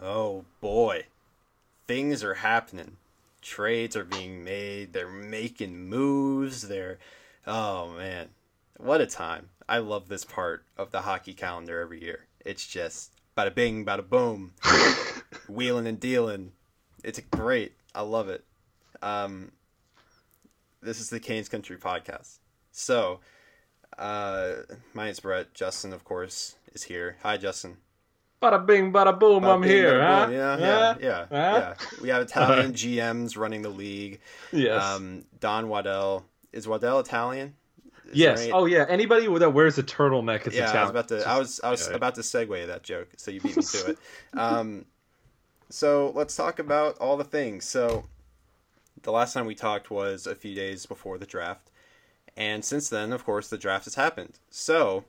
Oh boy. Things are happening. Trades are being made. They're making moves. They're oh man. What a time. I love this part of the hockey calendar every year. It's just bada bing, bada boom. wheeling and dealing. It's great. I love it. Um this is the Canes Country podcast. So, uh, my name's Brett. Justin, of course, is here. Hi, Justin. Bada bing, bada boom, Bada I'm bing, here. Huh? Yeah, yeah, yeah, yeah. We have Italian GMs running the league. Yes. Um, Don Waddell is Waddell Italian? Is yes. any- Oh yeah. Anybody that wears a turtleneck is yeah. I was Italian. about to. I was. I was yeah. about to segue that joke, so you beat me to it. Um, so let's talk about all the things. So, the last time we talked was a few days before the draft, and since then, of course, the draft has happened. So,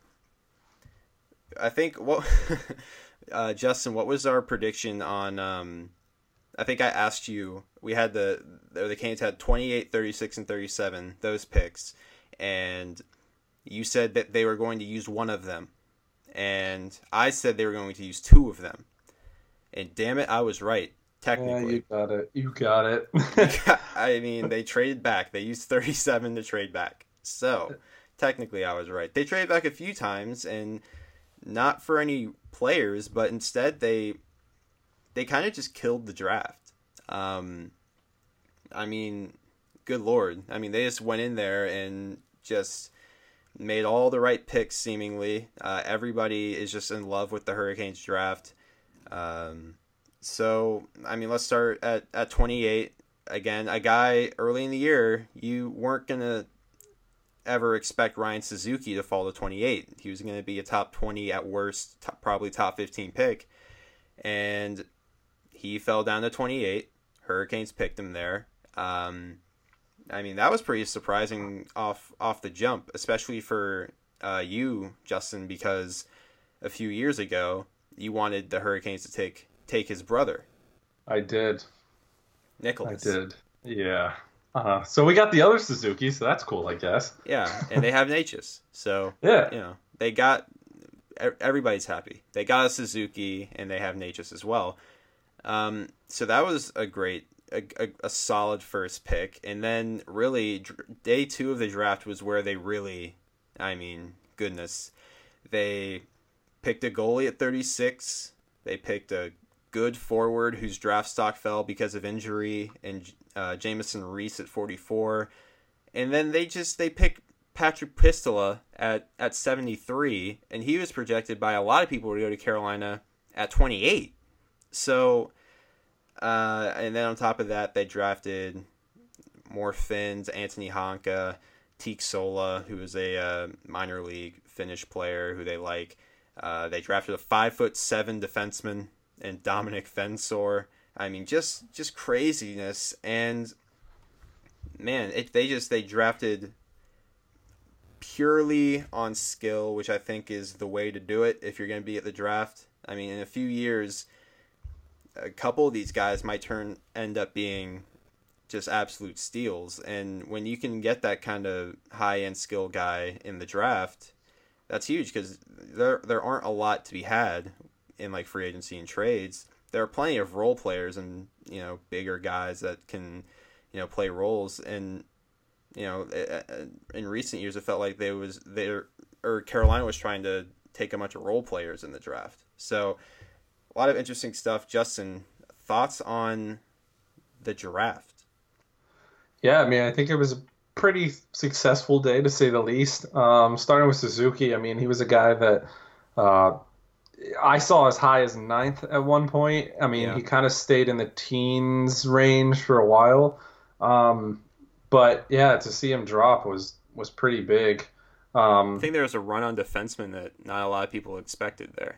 I think what, uh, Justin, what was our prediction on? Um, I think I asked you. We had the the Canes had 28, 36, and 37, those picks. And you said that they were going to use one of them. And I said they were going to use two of them. And damn it, I was right, Yeah, technically. you got it. You got it. I mean, they traded back. They used 37 to trade back. So, technically, I was right. They traded back a few times, and not for any players, but instead they they kind of just killed the draft. Um, I mean, good lord. I mean, they just went in there and just made all the right picks. Seemingly, uh, everybody is just in love with the Hurricanes draft. Um, so, I mean, let's start at at 28 again. A guy early in the year, you weren't gonna ever expect Ryan Suzuki to fall to 28. He was going to be a top 20 at worst, top, probably top 15 pick. And he fell down to 28. Hurricanes picked him there. Um, I mean, that was pretty surprising off off the jump, especially for uh, you, Justin, because a few years ago you wanted the Hurricanes to take take his brother, I did. Nichols. I did. Yeah. Uh, so we got the other Suzuki, so that's cool, I guess. Yeah, and they have Necas, so Yeah. you know they got everybody's happy. They got a Suzuki and they have Necas as well. Um, so that was a great, a, a, a solid first pick. And then really day two of the draft was where they really, I mean, goodness, they picked a goalie at 36. They picked a good forward whose draft stock fell because of injury, and uh, Jamieson Rees at 44. And then they just they picked Patrick Puistola at at 73, and he was projected by a lot of people to go to Carolina at 28. So, uh, and then on top of that, they drafted more Finns, Anthony Honka, Tieksola, who is a uh, minor league Finnish player who they like. Uh, they drafted a five foot seven defenseman and Domenick Fensore. I mean, just just craziness and man, it, they just they drafted purely on skill, which I think is the way to do it if you're going to be at the draft. I mean, in a few years, a couple of these guys might turn end up being just absolute steals, and when you can get that kind of high end skill guy in the draft, that's huge because there there aren't a lot to be had in like free agency and trades. There are plenty of role players and you know bigger guys that can you know play roles and you know in recent years it felt like they was there or Carolina was trying to take a bunch of role players in the draft. So a lot of interesting stuff. Justin, thoughts on the draft? Yeah, I mean, I think it was a pretty successful day to say the least. Um, starting with Suzuki, I mean, he was a guy that uh, I saw as high as ninth at one point. I mean, Yeah. he kind of stayed in the teens range for a while. Um, but yeah, to see him drop was was pretty big. I Um, think there was a run on defenseman that not a lot of people expected there.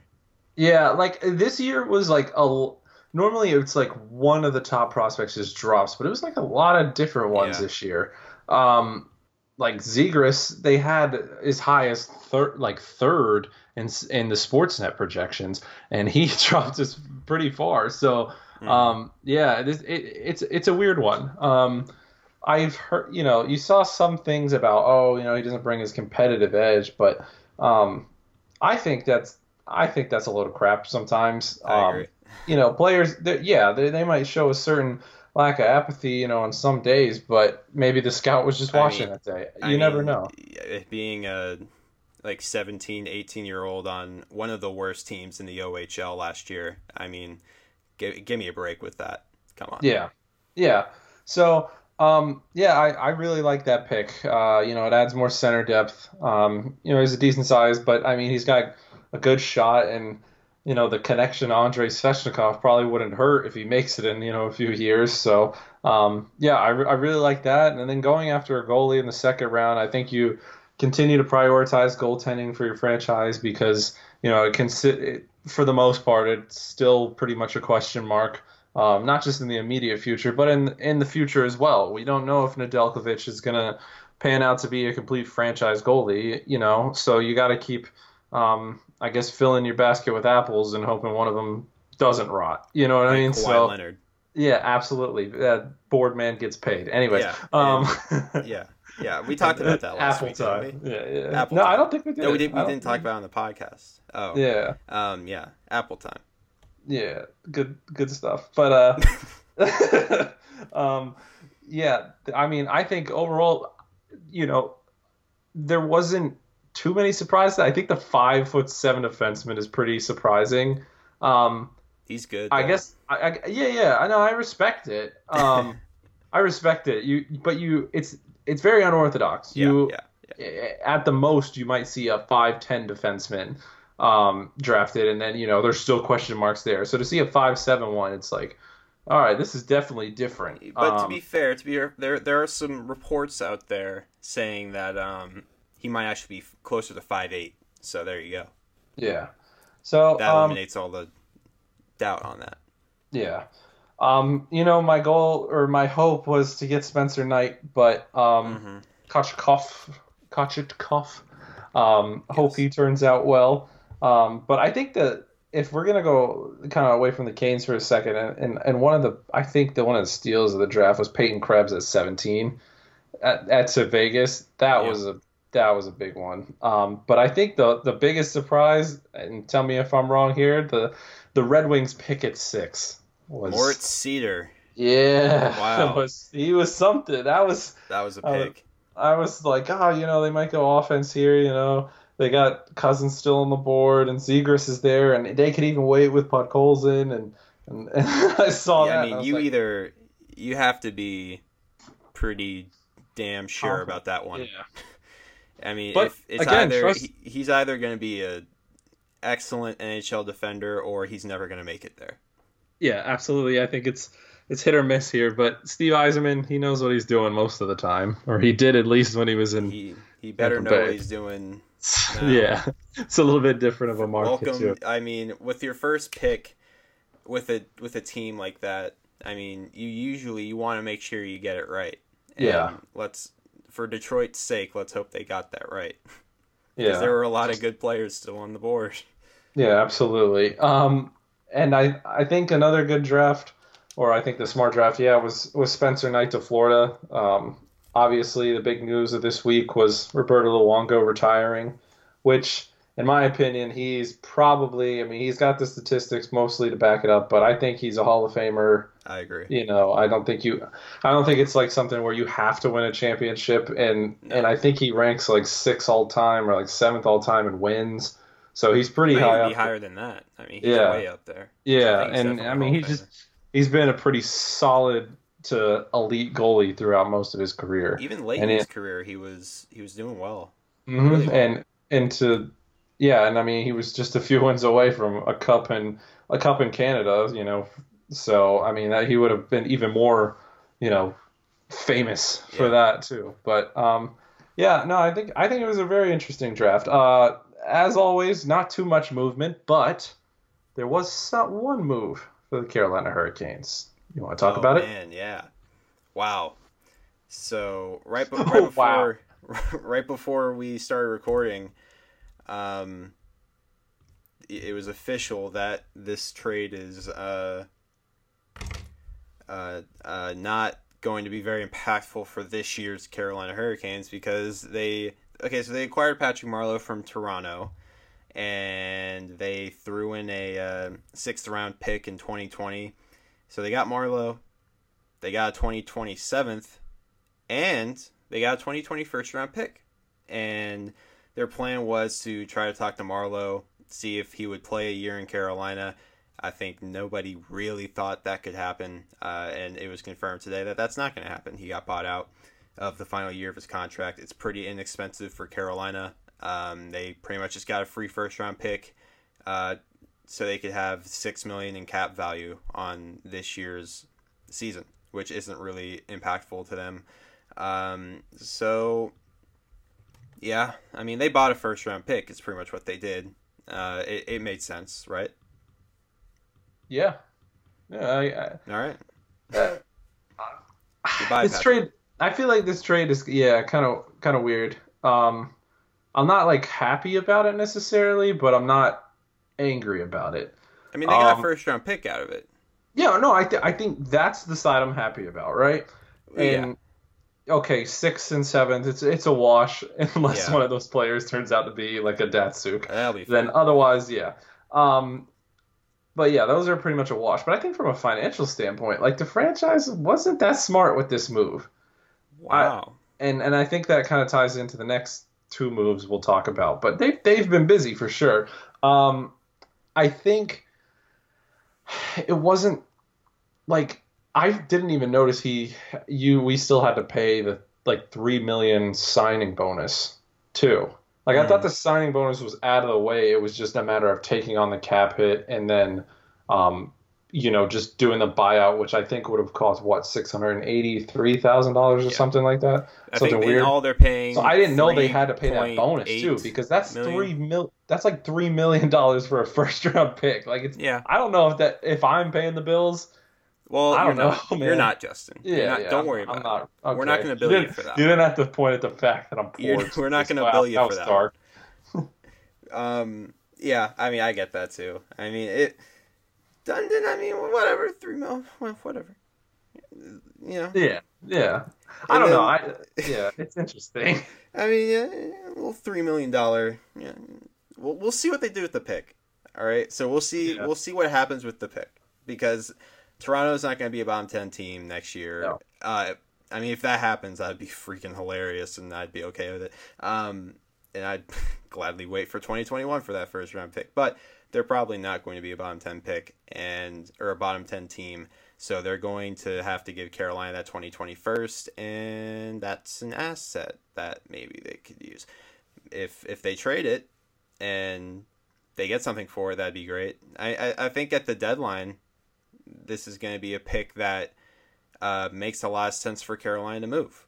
Yeah, like this year was like a. Normally it's like one of the top prospects just drops, but it was like a lot of different ones Yeah. this year. Um, like Zegras, they had as high as third, like third in in the Sportsnet projections, and he dropped us pretty far. So, um, yeah, this, it, it's it's a weird one. Um, I've heard, you know, you saw some things about, oh, you know, he doesn't bring his competitive edge, but um, I think that's I think that's a load of crap sometimes. I Um, agree. you know, players, yeah, they, they might show a certain lack of apathy, you know, on some days, but maybe the scout was just I watching mean- that day. I You never mean, know. Being a like 17, 18 year old on one of the worst teams in the OHL last year. I mean, give, give me a break with that. Come on. Yeah, yeah. So, um, yeah, I, I really like that pick. Uh, you know, it adds more center depth. Um, you know, he's a decent size, but I mean, he's got a good shot, and you know, the connection Andre Andrei Svechnikov probably wouldn't hurt if he makes it in you know a few years. So, um, yeah, I, I really like that. And then going after a goalie in the second round, I think you continue to prioritize goaltending for your franchise because you know it can sit it, for the most part it's still pretty much a question mark um, not just in the immediate future but in in the future as well we don't know if Nedeljkovic is going to pan out to be a complete franchise goalie you know so you got to keep um, I guess filling your basket with apples and hoping one of them doesn't rot you know what I mean Kawhi so Leonard. yeah absolutely that board man gets paid anyways Yeah, um, Yeah. Yeah. Yeah, we talked about that last Apple week. time. Didn't we? Yeah, yeah. Apple no, time. I don't think we did. No, we, did, I we didn't talk about it on the podcast. Oh. Yeah, Um, yeah. Apple time. yeah, good, good stuff. But uh, um, yeah, I mean, I think overall, you know, there wasn't too many surprises. I think the five foot seven defenseman is pretty surprising. Um, He's good. I guess, I, I, yeah, yeah, I know, I respect it. Um, I respect it. You, but you, it's it's very unorthodox. Yeah. You, yeah. at the most you might see a 5'10 defenseman um, drafted and then you know there's still question marks there so to see a 5'7 one it's like all right this is definitely different But to Um, be fair, to be there, there are some reports out there saying that um, he might actually be closer to five eight. So there you go. yeah so That um, eliminates all the doubt on that. yeah um, you know my goal or my hope was to get Spencer Knight but um, hmm Kochetkov, Kochetkov. Um, Hope he turns out well. Um, but I think that if we're gonna go kind of away from the Canes for a second, and, and, and one of the I think the one of the steals of the draft was Peyton Krebs at 17 at, at to Vegas. That Yeah. was a that was a big one. Um, but I think the the biggest surprise, and tell me if I'm wrong here, the the Red Wings pick at six was Moritz Seider. yeah Wow. was he was something that was That was a pick. I was like, oh, you know, they might go offense here. You know, they got Cozens still on the board, and Zegras is there, and they could even wait with Podkolzin, and and, and I saw yeah, that. I mean, was you like, either you have to be pretty damn sure about that one. yeah, I mean, But, if it's again, either trust- he, he's either going to be a excellent NHL defender or he's never going to make it there. Yeah, absolutely. I think it's it's hit or miss here, but Steve Yzerman, he knows what he's doing most of the time, or he did at least when he was in. He he better know what he's doing. now. yeah, it's a little bit different of a market Welcome. too. I mean, with your first pick, with a with a team like that, I mean, you usually you want to make sure you get it right. And Yeah. Let's for Detroit's sake, let's hope they got that right. Because Yeah, there were a lot of good players still on the board. Yeah, absolutely. Um, and I I think another good draft, or I think the smart draft, yeah, was was Spencer Knight to Florida. Um, obviously, the big news of this week was Roberto Luongo retiring, which, in my opinion, he's probably. I mean, he's got the statistics mostly to back it up, but I think he's a Hall of Famer. I agree. You know, I don't think you, I don't think it's like something where you have to win a championship, and and I think he ranks like sixth all time or like seventh all time in wins. So he's pretty Might high be higher than that. I mean, he's Yeah. way up there. Yeah, I and I mean he's just he's been a pretty solid to elite goalie throughout most of his career. Even late And in it- his career, he was he was doing well. hmm really well. And and to yeah, and I mean he was just a few wins away from a cup in a cup in Canada, you know. So I mean that he would have been even more, you know, famous for Yeah. that too. But um yeah, no, I think I think it was a very interesting draft. Uh as always, not too much movement, but there was some, one move for the Carolina Hurricanes. You want to talk Oh, about it? Man, yeah. Wow. So right, be- Oh, before wow. right before we started recording, um, it it was official that this trade is uh, uh, uh, not going to be very impactful for this year's Carolina Hurricanes because they okay, so they acquired Patrick Marleau from Toronto, and they threw in a uh, sixth round pick in 2020. So they got Marleau, they got a 2027th, and they got a 2020 first round pick. And their plan was to try to talk to Marleau, see if he would play a year in Carolina. I think nobody really thought that could happen, uh, and it was confirmed today that that's not going to happen. He got bought out of the final year of his contract. It's pretty inexpensive for Carolina. Um, they pretty much just got a free first round pick, uh, so they could have six million in cap value on this year's season, which isn't really impactful to them. Um, so, yeah, I mean they bought a first round pick. It's pretty much what they did. Uh, it, it made sense, right? Yeah. Yeah. I, I, All right. uh, Goodbye, this Patrick. trade, I feel like this trade is yeah, kind of kind of weird. Um, I'm not like happy about it necessarily, but I'm not angry about it. I mean, they got um, a first round pick out of it. Yeah, no, I th- I think that's the side I'm happy about, right? And okay, sixth and seventh, it's it's a wash unless Yeah. one of those players turns out to be like a Datsyuk. Then fun. otherwise, yeah. Um, but yeah, those are pretty much a wash. But I think from a financial standpoint, like the franchise wasn't that smart with this move. Wow. and and I think that kind of ties into the next two moves we'll talk about. But they they've been busy for sure. Um, I think it wasn't like I didn't even notice he you we still had to pay the like three million signing bonus too. Like I Hmm. thought the signing bonus was out of the way. It was just a matter of taking on the cap hit and then um, you know, just doing the buyout, which I think would have cost what six hundred and eighty-three thousand dollars or Yeah. something like that. I something weird. all they're paying. So I didn't know they had to pay that bonus too, because that's million. three mil. That's like three million dollars for a first round pick. Like it's. Yeah. I don't know if that if I'm paying the bills. Well, I don't not. know, You're not Justin. Yeah, You're not- yeah, Don't worry I'm about not, it. We're not going to bill you you for that. You didn't have to point at the fact that I'm poor. You're- we're not gonna Wow, bill you for that. dark. Um. Yeah. I mean, I get that too. I mean, it. Dundon. I mean, whatever. Three mil. Whatever. You know. Yeah, yeah. I And don't know. I yeah, it's interesting. I mean, yeah, a little three million dollar. Yeah, we'll we'll see what they do with the pick. All right, so we'll see Yeah. we'll see what happens with the pick because Toronto's not going to be a bottom ten team next year. No. Uh, I mean, if that happens, that'd be freaking hilarious, and I'd be okay with it. Um, and I'd gladly wait for 2021 for that first round pick. But they're probably not going to be a bottom 10 pick and or a bottom 10 team. So they're going to have to give Carolina that 2020 first, and that's an asset that maybe they could use. If if they trade it and they get something for it, that'd be great. I, I, I think at the deadline, this is going to be a pick that uh, makes a lot of sense for Carolina to move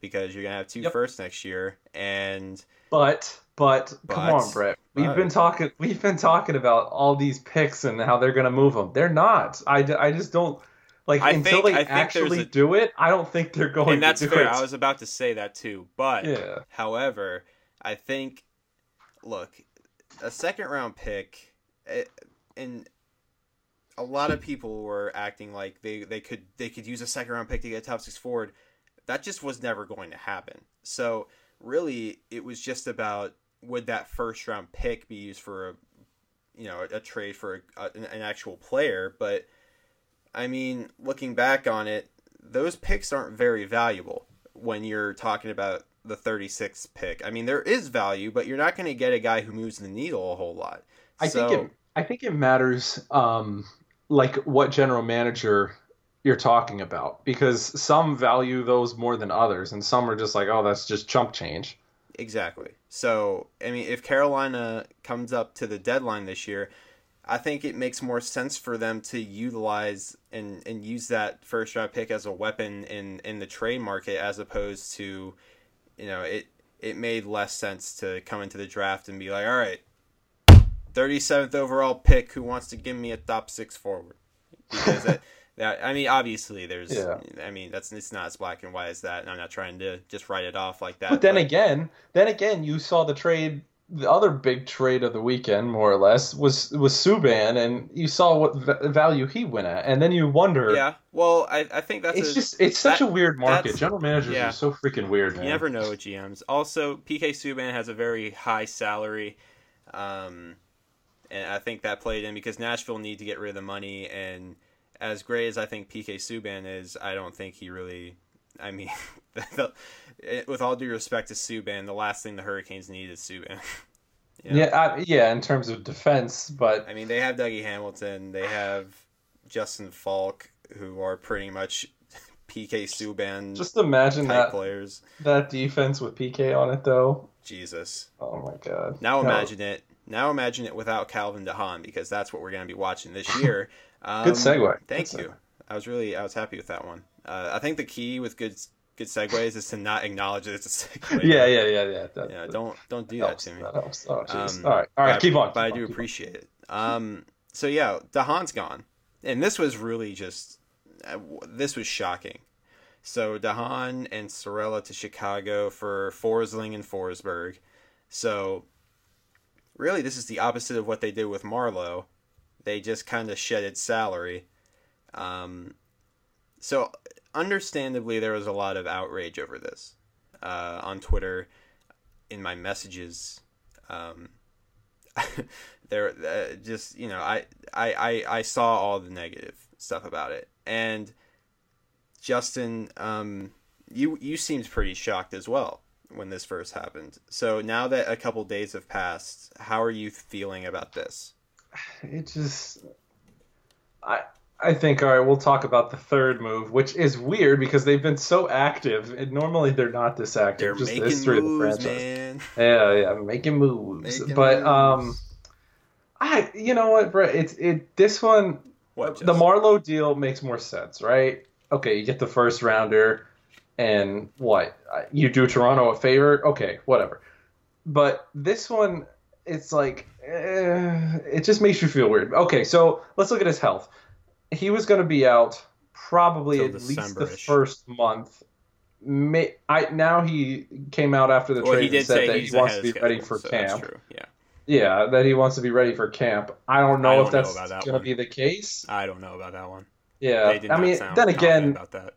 because you're going to have two Yep. firsts next year, and But but, come But- on, Brett. We've but- been talking. We've been talking about all these picks and how they're gonna move them. They're not. I, I just don't like I until think- they I actually a- do it. I don't think they're going and that's to do fair. it. I was about to say that too, but yeah. However, I think, look, a second round pick, eh, and a lot of people were acting like they, they could they could use a second round pick to get a top six forward. That just was never going to happen. So really, it was just about would that first round pick be used for a you know a, trade for a, an, an actual player, but. I mean, looking back on it, those picks aren't very valuable when you're talking about the 36th pick. I mean, there is value, but you're not going to get a guy who moves the needle a whole lot. I so, think it. I think it matters. Um, like what general manager you're talking about, because some value those more than others, and some are just like, oh, that's just chump change. Exactly. So, I mean, if Carolina comes up to the deadline this year, I think it makes more sense for them to utilize and, and use that first round pick as a weapon in, in the trade market as opposed to, you know, it it made less sense to come into the draft and be like, all right, 37th overall pick, who wants to give me a top six forward? Because that, that I mean, obviously, there's, Yeah. I mean, that's it's not as black and white as that, and I'm not trying to just write it off like that. But then again, then again, you saw the trade. The other big trade of the weekend, more or less, was was Subban, and you saw what v- value he went at, and then you wonder. yeah, well, I, I think that's it's a, just it's such that- a weird market. General managers yeah. are so freaking weird, man. You never know with GMs. Also, PK Subban has a very high salary. Um, and I think that played in because Nashville need to get rid of the money. And as great as I think PK Subban is, I don't think he really. I mean, the, with all due respect to Subban, the last thing the Hurricanes need is Subban. Yeah, I, yeah, in terms of defense, but I mean, they have Dougie Hamilton, they have Justin Faulk, who are pretty much PK Subban. Just imagine that players. That defense with PK on it, though. Jesus. Oh my God. Now no. imagine it. Now imagine it without Calvin DeHaan because that's what we're going to be watching this year. Um, good segue. Thank good you. Segue. I was really I was happy with that one. Uh, I think the key with good good segues is to not acknowledge that it's a segue. yeah, yeah, yeah, yeah. That, yeah, don't don't do that helps, to me. That helps. Oh. Um, all right, all right, keep on. But I do on, appreciate it. Um, so yeah, DeHaan's gone, and this was really just uh, this was shocking. So DeHaan and Saarela to Chicago for Forsling and Forsberg. So really, this is the opposite of what they did with Marleau. They just kind of shedded salary. Um, so understandably, there was a lot of outrage over this uh, on Twitter, in my messages. Um, there, uh, just you know, I, I, I, I saw all the negative stuff about it, and Justin, um, you you seemed pretty shocked as well when this first happened. So now that a couple days have passed, how are you feeling about this? It just, I I think all right, we'll talk about the third move, which is weird because they've been so active, and normally they're not this active. They're just making moves, the franchise. man. Yeah, yeah, making moves. Making but moves. um, I you know what, Brett? It's it this one. What, the? Marleau deal makes more sense, right? Okay, you get the first rounder, and what you do Toronto a favor? Okay, whatever. But this one, it's like it just makes you feel weird. Okay, so let's look at his health. He was going to be out probably Till at least the first month. May, I now he came out after the Well, trade he and said that he wants to be ready for so camp. Yeah, Yeah, that he wants to be ready for camp. I don't know I if don't know that's about that going to one. be the case. I don't know about that one. Yeah, I mean, then again, about that.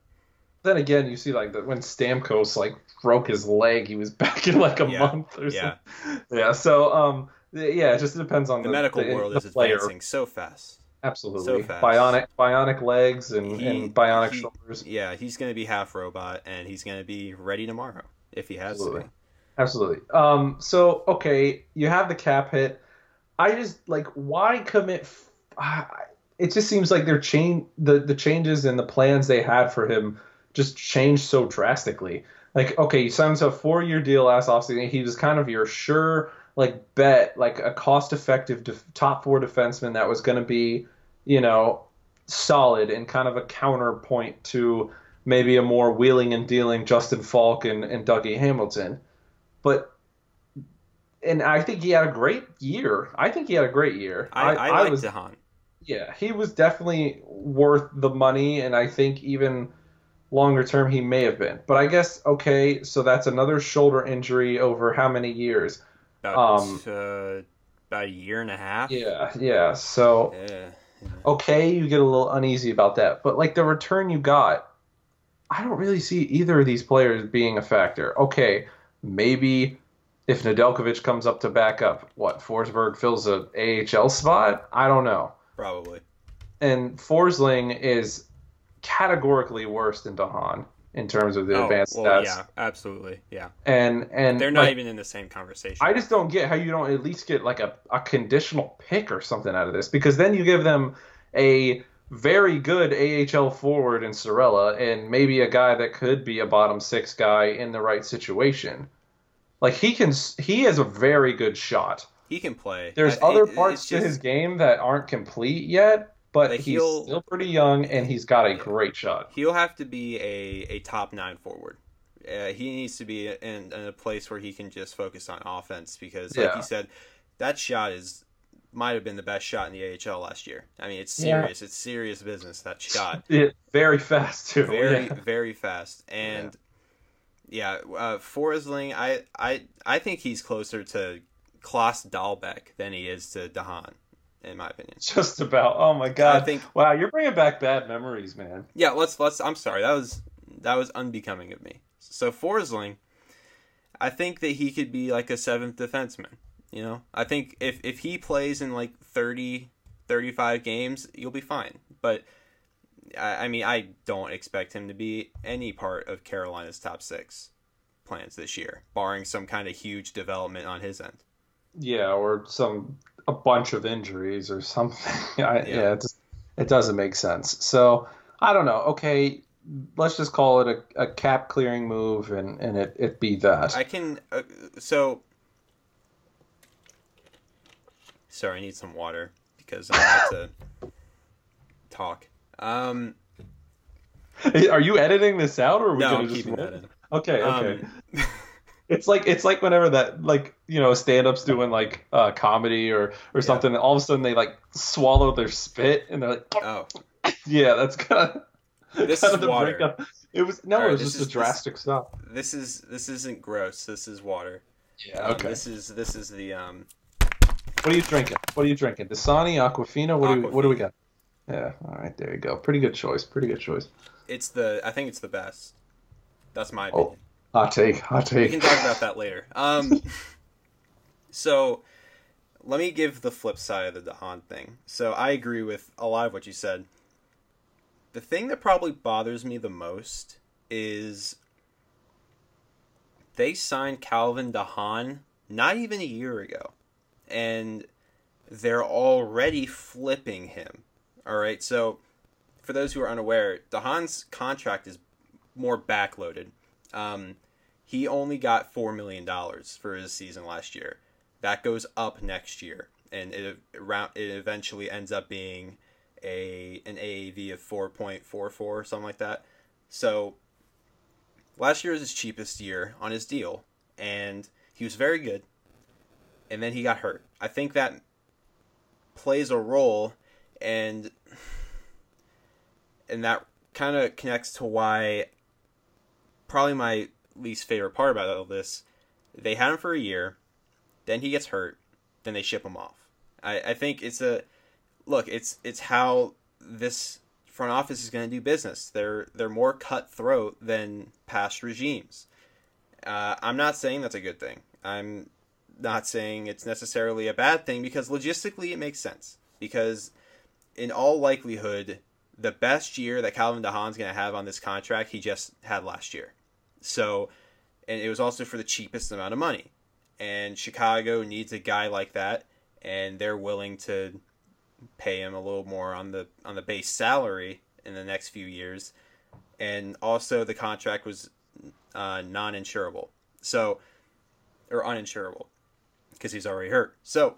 then again, you see like that when Stamkos like broke his leg, he was back in like a Yeah, month or yeah. something. Yeah, so um, yeah, it just depends on The the, medical the, world the is advancing so fast. Absolutely, so fast. bionic bionic legs and, He- and bionic he- shoulders. Yeah, he's going to be half robot, and he's going to be ready tomorrow if he has Absolutely. to. be. Absolutely. Um, so okay, you have the cap hit. I just like why commit? F- I- it just seems like they're change the the changes and the plans they had for him just changed so drastically. Like okay, you signed him to a four year deal last offseason. He was kind of your sure like bet, like a cost effective def- top four defenseman that was going to be, you know, solid and kind of a counterpoint to maybe a more wheeling and dealing Justin Faulk and, and Dougie Hamilton. But and I think he had a great year. I think he had a great year. I, I, like was DeHaan. yeah, he was definitely worth the money, and I think even longer term he may have been. But I guess okay, so that's another shoulder injury over how many years? About, Um, uh, about a year and a half. Yeah, yeah. So Yeah. okay, you get a little uneasy about that, but like the return you got, I don't really see either of these players being a factor. Okay, maybe if Nedeljkovic comes up to back up, what Forsberg fills a AHL spot? I don't know. Probably. And Forsling is categorically worse than DeHaan in terms of the Oh, advanced well, stats. yeah, absolutely. Yeah. And and They're not like, even in the same conversation. I just don't get how you don't at least get like a, a conditional pick or something out of this because then you give them a very good AHL forward in Saarela and maybe a guy that could be a bottom six guy in the right situation. Like he can, he has a very good shot. he can play. There's I- other it- parts it's to his game that aren't complete yet, but Like, he's he'll- still pretty young and he's got a great shot. He'll have to be a, a top nine forward. Uh, he needs to be in, in a place where he can just focus on offense because, like Yeah. you said, that shot is might have been the best shot in the AHL last year. I mean, it's Yeah. serious. It's serious business. That shot, It, very fast too. very yeah. very fast. And yeah, uh, Forsling, I I I think he's closer to Klas Dahlbeck than he is to DeHaan, in my opinion. Just about. Oh my god! I think Wow, you're bringing back bad memories, man. Yeah, let's let's. I'm sorry. That was that was unbecoming of me. So Forsling, I think that he could be like a seventh defenseman. You know, I think if if he plays in like 30, 35 games, you'll be fine. But I, I mean, I don't expect him to be any part of Carolina's top six plans this year, barring some kind of huge development on his end. Yeah, or some a bunch of injuries or something. I, yeah, yeah it, just, it doesn't make sense. So I don't know. Okay, let's just call it a, a cap clearing move and, and it, it be that. I can. Uh, so. Sorry, I need some water because I have to talk. Um, Are you editing this out, or are we no, gonna I'm just keeping that in. Okay, okay. Um, it's like it's like whenever that like you know stand-ups doing like uh, comedy or or something, yeah. all of a sudden they like swallow their spit and they're like, oh, yeah, that's kind of this kind is of water. Breakup. It was no, right, it was just is, a drastic this, stuff. This is this isn't gross. This is water. Yeah. Um, okay. this is this is the um. What are you drinking? What are you drinking? Dasani, Aquafina. What Aquafina. do we, what do we got? Yeah. All right. There you go. Pretty good choice. Pretty good choice. It's the. I think it's the best. That's my oh, opinion. Oh, hot take. Hot take. We can talk about that later. Um. so, let me give the flip side of the DeHaan thing. So I agree with a lot of what you said. The thing that probably bothers me the most is they signed Calvin DeHaan not even a year ago, and they're already flipping him. All right, so for those who are unaware, DeHaan's contract is more backloaded. Um, he only got four million dollars for his season last year. That goes up next year, and it it eventually ends up being a an AAV of four point four four, something like that. So last year was his cheapest year on his deal, and he was very good. And then he got hurt. I think that plays a role, and and that kind of connects to why probably my least favorite part about all this. They had him for a year, then he gets hurt, then they ship him off. I, I think it's a look. It's it's how this front office is going to do business. They're they're more cutthroat than past regimes. Uh, I'm not saying that's a good thing. I'm not saying it's necessarily a bad thing because logistically it makes sense. Because in all likelihood, the best year that Calvin DeHaan's going to have on this contract, he just had last year. So, and it was also for the cheapest amount of money. And Chicago needs a guy like that, and they're willing to pay him a little more on the on the base salary in the next few years. And also, the contract was uh, non-insurable, so or uninsurable because he's already hurt. So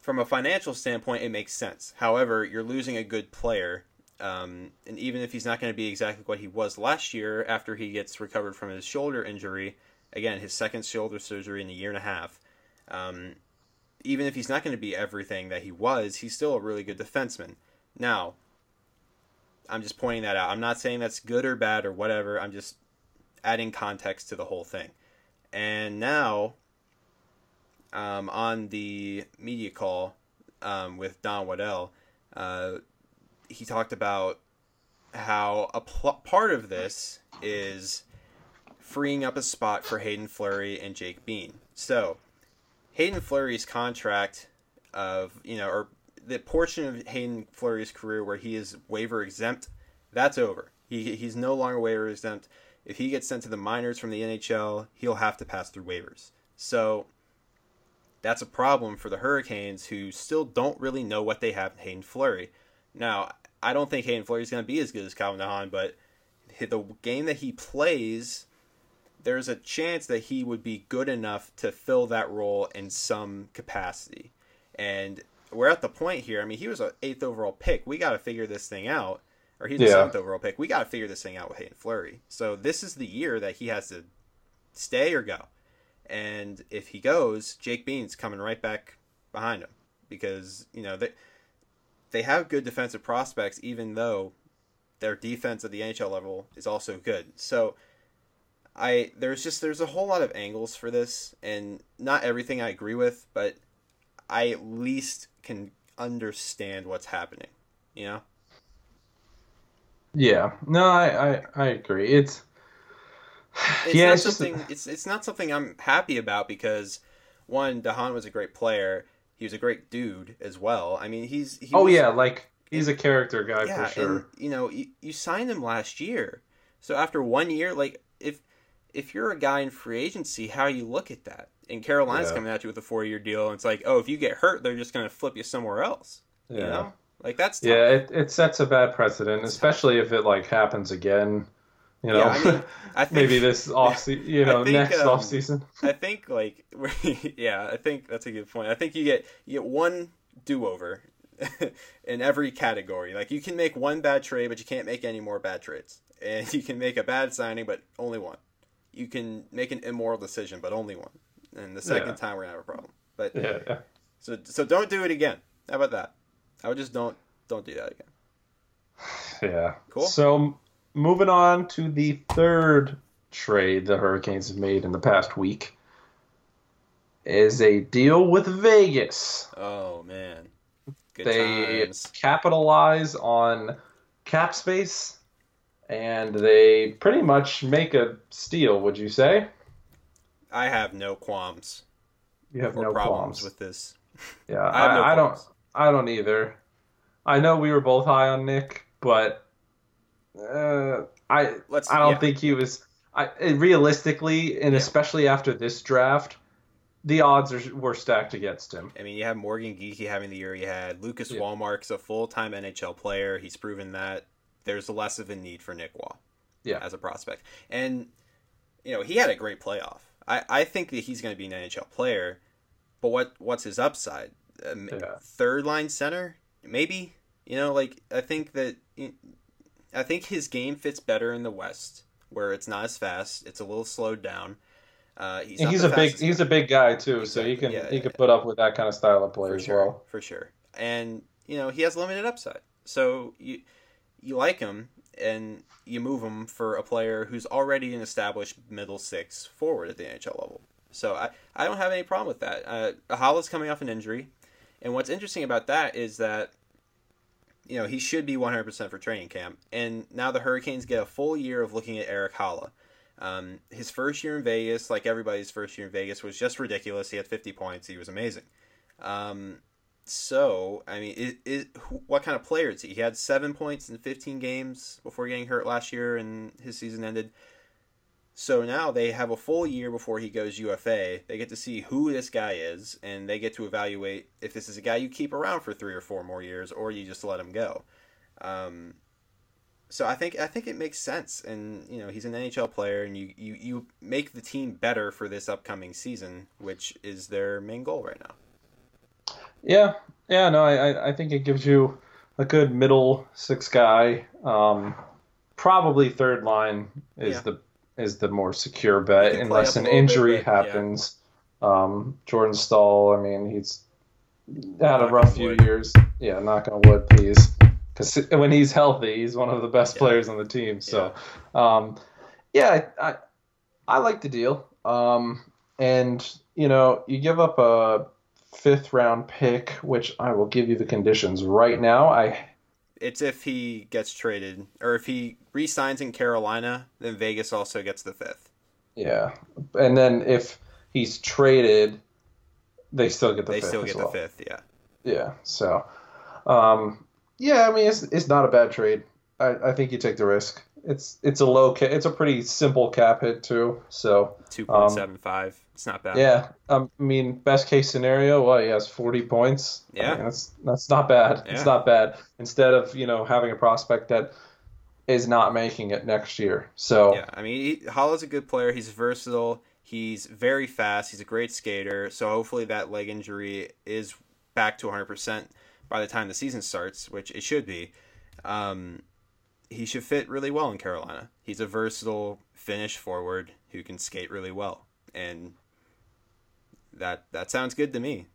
from a financial standpoint, it makes sense. However, you're losing a good player. Um, and even if he's not going to be exactly what he was last year after he gets recovered from his shoulder injury, again, his second shoulder surgery in a year and a half, um, even if he's not going to be everything that he was, he's still a really good defenseman. Now, I'm just pointing that out. I'm not saying that's good or bad or whatever. I'm just adding context to the whole thing. And now um, on the media call um, with Don Waddell, uh, he talked about how a pl- part of this is freeing up a spot for Hayden Fleury and Jake Bean. So, Hayden Fleury's contract of, you know, or the portion of Hayden Fleury's career where he is waiver exempt, that's over. He, he's no longer waiver exempt. If he gets sent to the minors from the NHL, he'll have to pass through waivers. So, that's a problem for the Hurricanes, who still don't really know what they have in Hayden Fleury. Now, I don't think Hayden Fleury is going to be as good as Calvin DeHaan, but the game that he plays, there's a chance that he would be good enough to fill that role in some capacity. And we're at the point here. I mean, he was an eighth overall pick. We got to figure this thing out. Or he's a seventh overall pick. We got to figure this thing out with Hayden Fleury. So this is the year that he has to stay or go. And if he goes, Jake Bean's coming right back behind him because you know they they have good defensive prospects, even though their defense at the NHL level is also good. So I there's just there's a whole lot of angles for this, and not everything I agree with, but I at least can understand what's happening. You know. Yeah. No, I I, I agree. It's it's yeah, not it's something. Just... It's it's not something I'm happy about because one, DeHaan was a great player. He was a great dude as well. I mean, he's he oh was, yeah, like he's a character guy yeah, for sure. and you know, you, you signed him last year, so after one year, like if if you're a guy in free agency, how you look at that? And Carolina's Yeah. coming at you with a four year deal, and it's like, oh, if you get hurt, they're just gonna flip you somewhere else. yeah. You know, like that's tough. Yeah, it, it sets a bad precedent, especially if it like happens again. You know, Yeah, I mean, I think maybe this off se- you know, think, next um, off season. I think like yeah, I think that's a good point. I think you get you get one do over in every category. Like you can make one bad trade, but you can't make any more bad trades. And you can make a bad signing, but only one. You can make an immoral decision, but only one. And the second Yeah. time we're gonna have a problem. But Yeah, yeah. so so don't do it again. How about that? I would just don't don't do that again. Yeah. Cool. So moving on to the third trade the Hurricanes have made in the past week is a deal with Vegas. Oh man, good they times. capitalize on cap space and they pretty much make a steal, would you say? I have no qualms You have no problems qualms. with this. Yeah, I have no I, I don't. I don't either. I know we were both high on Nick, but uh, I Let's. I don't yeah. think he was. I realistically, and Yeah. especially after this draft, the odds are, were stacked against him. I mean, you have Morgan Geekie having the year he had. Lucas Yeah. Wallmark's a full time NHL player. He's proven that there's less of a need for Nick Roy Yeah. as a prospect. And, you know, he had a great playoff. I, I think that he's going to be an NHL player, but what what's his upside? Um, Yeah. Third line center? Maybe? You know, like, I think that. I think his game fits better in the West, where it's not as fast. It's a little slowed down. Uh, he's he's a big fastest he's a big guy too, so he can Yeah, he can yeah. put up with that kind of style of play for as sure, well. for sure. And you know he has limited upside, so you you like him and you move him for a player who's already an established middle six forward at the NHL level. So I, I don't have any problem with that. Uh, Haula's coming off an injury, and what's interesting about that is that you know he should be 100% for training camp, and now the Hurricanes get a full year of looking at Erik Haula. Um, his first year in Vegas, like everybody's first year in Vegas, was just ridiculous. He had 50 points. He was amazing. Um, so, I mean, what kind of player is he? He had seven points in 15 games before getting hurt last year and his season ended. So now they have a full year before he goes UFA. They get to see who this guy is, and they get to evaluate if this is a guy you keep around for three or four more years, or you just let him go. Um, so I think I think it makes sense, and you know he's an NHL player, and you, you, you make the team better for this upcoming season, which is their main goal right now. Yeah, yeah, no, I I- think it gives you a good middle six guy. Um, probably third line is Yeah. the is the more secure bet unless an little bit, injury yeah. happens. Um, Jordan Staal, I mean, he's had a rough few wood. years. Yeah, knock on wood, please. Because when he's healthy, he's one of the best Yeah. players on the team. So, um, yeah, I, I I like the deal. Um, and you know, you give up a fifth round pick, which I will give you the conditions right now. I It's if he gets traded, or if he re-signs in Carolina, then Vegas also gets the fifth. yeah, and then if he's traded, they still get the they fifth still get well. the fifth. Yeah. Yeah. So, um, yeah, I mean, it's it's not a bad trade. I, I think you take the risk. It's it's a low ca- it's a pretty simple cap hit too. So Two point seven five. It's not bad. yeah, um, I mean, best case scenario, well, he has forty points. I Yeah. mean, that's that's not bad. Yeah. It's not bad. Instead of you know having a prospect that is not making it next year. So Yeah, I mean, he, Haula's a good player. He's versatile. He's very fast. He's a great skater. So hopefully that leg injury is back to 100% by the time the season starts, which it should be. Um, he should fit really well in Carolina. He's a versatile Finnish forward who can skate really well, and that that sounds good to me.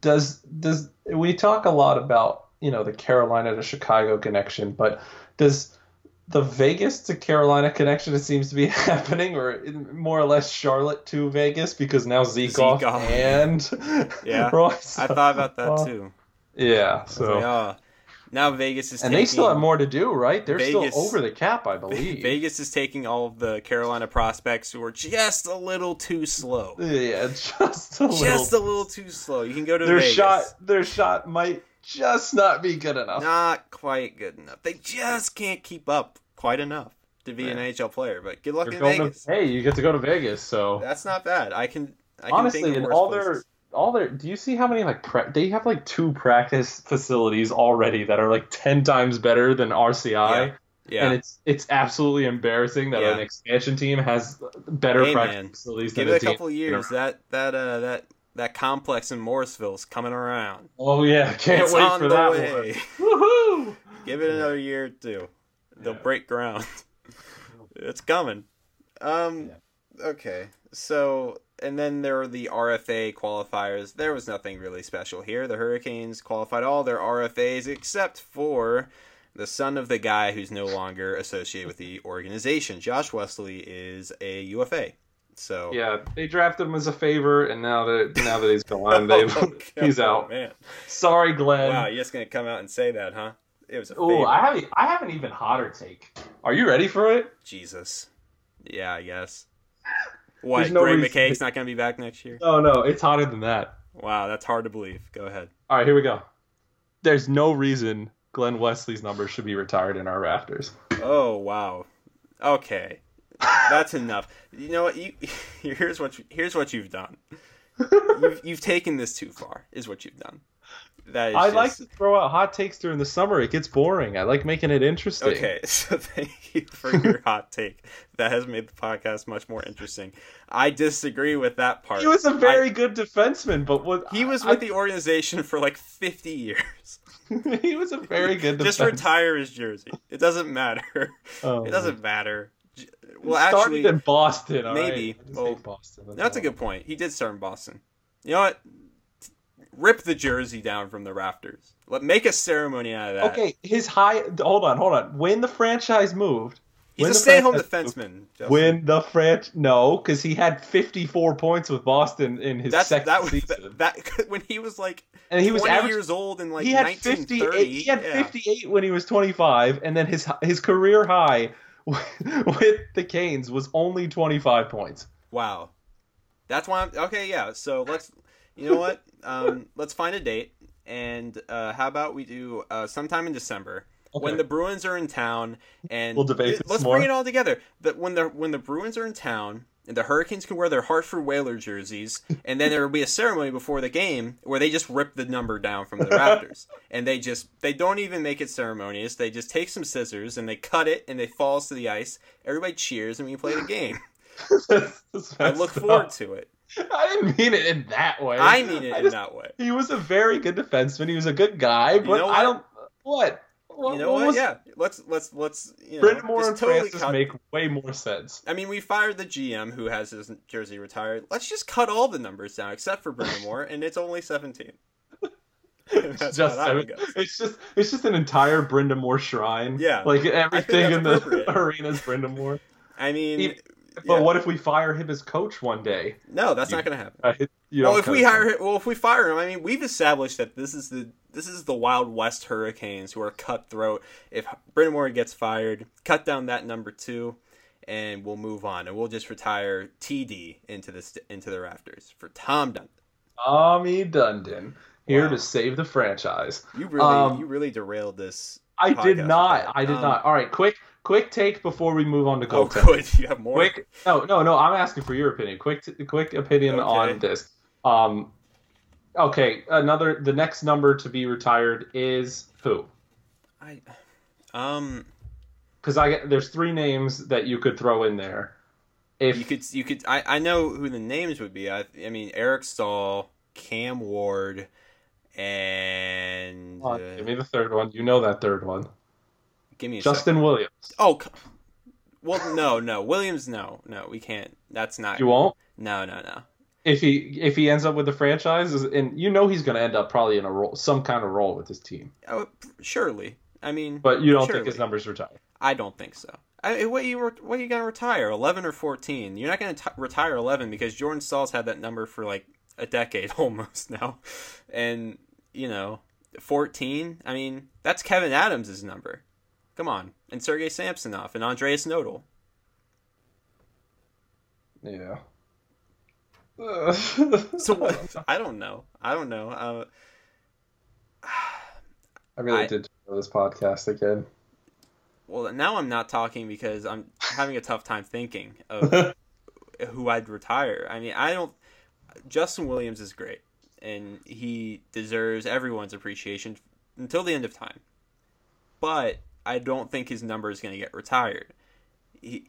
does does we talk a lot about you know the Carolina to Chicago connection, but does the Vegas to Carolina connection it seems to be happening, or more or less Charlotte to Vegas because now Zykov Zeke off. and Yeah, Royce. I thought about that too. Yeah, so like, oh, Now Vegas is and taking, they still have more to do, right? They're Vegas- still over the cap, I believe. Vegas is taking all of the Carolina prospects who are just a little too slow. Yeah, just a little. Just a little too slow. You can go to their Vegas. shot, their shot might just not be good enough. Not quite good enough. They just can't keep up quite enough to be an. NHL player. But good luck You're in Vegas. to, hey, you get to go to Vegas, so That's not bad. I can. I can honestly, think of and worse all places. their all their. Do you see how many like pra- they have like two practice facilities already that are like ten times better than RCI, Yeah. and it's it's absolutely embarrassing that Yeah. an expansion team has better Hey, practice man. facilities Give than it a couple years. That that uh that that complex in Morrisville's coming around. Oh yeah, can't it's wait for that way. one. Woohoo! Give it another year or two. They'll Yeah. break ground. it's coming. Um okay. So and then there were the RFA qualifiers. There was nothing really special here. The Hurricanes qualified all their RFAs except for the son of the guy who's no longer associated with the organization. Josh Wesley is a UFA. So Yeah, they drafted him as a favor, and now that now that he's gone, they've, Oh, he's out. man. Sorry, Glenn. Wow, you're just gonna come out and say that, huh? It was a Oh. I have I have an even hotter take. Are you ready for it? Jesus. Yeah, I guess. What? There's no Greg reason- McKegg's not going to be back next year? No, no, it's hotter than that. Wow, that's hard to believe. Go ahead. All right, here we go. There's no reason Glenn Wesley's number should be retired in our rafters. Oh wow. Okay, that's enough. You know what? You here's what you, here's what you've done. You've, you've taken this too far. Is what you've done. That is I just, like to throw out hot takes during the summer. It gets boring. I like making it interesting. Okay, so thank you for your hot take. That has made the podcast much more interesting. I disagree with that part. He was a very good defenseman, but what He was I- with the organization for like 50 years. he was a very good Just retire his jersey. It doesn't matter. Oh, It doesn't matter. Well, started actually, in Boston. maybe. I just Well, oh, Boston. that's a good point. He did start in Boston. You know what? Rip the jersey down from the rafters. Let make a ceremony out of that. Okay, his high. Hold on, hold on. When the franchise moved, He's a stay-at-home defenseman. Justin. When the French no, because he had 54 points with Boston in his that's second that was season, that, when he was like and he was 20 average, years old in like he had 58. He had yeah. 58 when he was 25, and then his his career high with the Canes was only 25 points. Wow. That's why I'm okay, yeah. So let's you know what? Um let's find a date and uh how about we do uh sometime in December when the Bruins are in town and We'll debate let's more. bring it all together. That when the when the Bruins are in town and the Hurricanes can wear their Hartford Whaler jerseys, and then there will be a ceremony before the game where they just rip the number down from the Raptors, and they just they don't even make it ceremonious. They just take some scissors and they cut it, and they falls to the ice. Everybody cheers, and we play the game. I look forward to it. I didn't mean it in that way. I mean it I in that way. He was a very good defenseman. He was a good guy, but know I don't. What? what You know what? was- Yeah, let's let's let's you know Brind'Amour and totally Francis cut. make way more sense. I mean, we fired the GM who has his jersey retired. Let's just cut all the numbers down except for Brendan Moore, and it's only seventeen. That's just how that one seven- goes. it's just it's just an entire Brind'Amour shrine. Yeah. like everything in the arena is Brind'Amour. I mean, Even- But yeah. what if we fire him as coach one day? no, that's You- not going to happen. Uh, you Well, if we hire him, well, if we fire him, I mean, we've established that this is the this is the Wild West Hurricanes who are cutthroat. If Brind'Amour gets fired, cut down that number two, and we'll move on, and we'll just retire TD into the st- into the rafters for Tom Dunn. Tommy Dundon here Wow. to save the franchise. You really Um, you really derailed this. I did not. I did Um, not. All right, quick quick take before we move on to Oh, good. You have more. Quick, no, no, no. I'm asking for your opinion. Quick, t- quick opinion Okay. on this. Um, okay, another. The next number to be retired is who? I, um, Because I get- there's three names that you could throw in there. If you could you could I, I know who the names would be. I I mean Eric Staal, Cam Ward, and uh, give me the third one. You know that third one. Give me a second. Justin Williams. Oh, well, no, no, Williams, no, no, we can't. That's not. You won't. No, no, no. If he if he ends up with the franchise, and you know he's going to end up probably in a role, some kind of role with his team. Oh, surely. I mean, But you don't surely. think his number's retired. I don't think so. I, eh, what you what you gonna retire? Eleven or fourteen? You're not gonna t- retire eleven because Jordan Staal's had that number for like a decade almost now, and you know 14. I mean, that's Kevyn Adams' number. Come on. And Sergey Samsonov and Andreas Nödl. Yeah. so what? I don't know. I don't know. Uh, I really I, did this podcast again. Well, now I'm not talking because I'm having a tough time thinking of who I'd retire. I mean, I don't. Justin Williams is great, and he deserves everyone's appreciation until the end of time. But I don't think his number is going to get retired. He,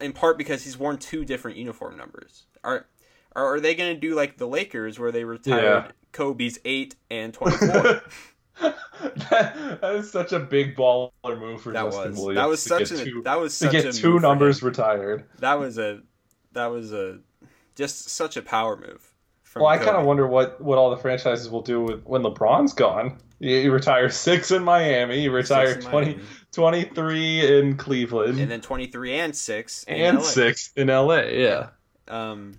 in part because he's worn two different uniform numbers. Are are, they going to do like the Lakers where they retired yeah. Kobe's eight and twenty four? that, that is such a big baller move for that Justin was, Williams. That was such a that was to get two numbers retired. That was a that was a just such a power move. Well, I kind of wonder what what all the franchises will do with when LeBron's gone. You, retire six in Miami. You retire 20, 23 in Cleveland, and then twenty three and six and LA. six in LA. Yeah. Um.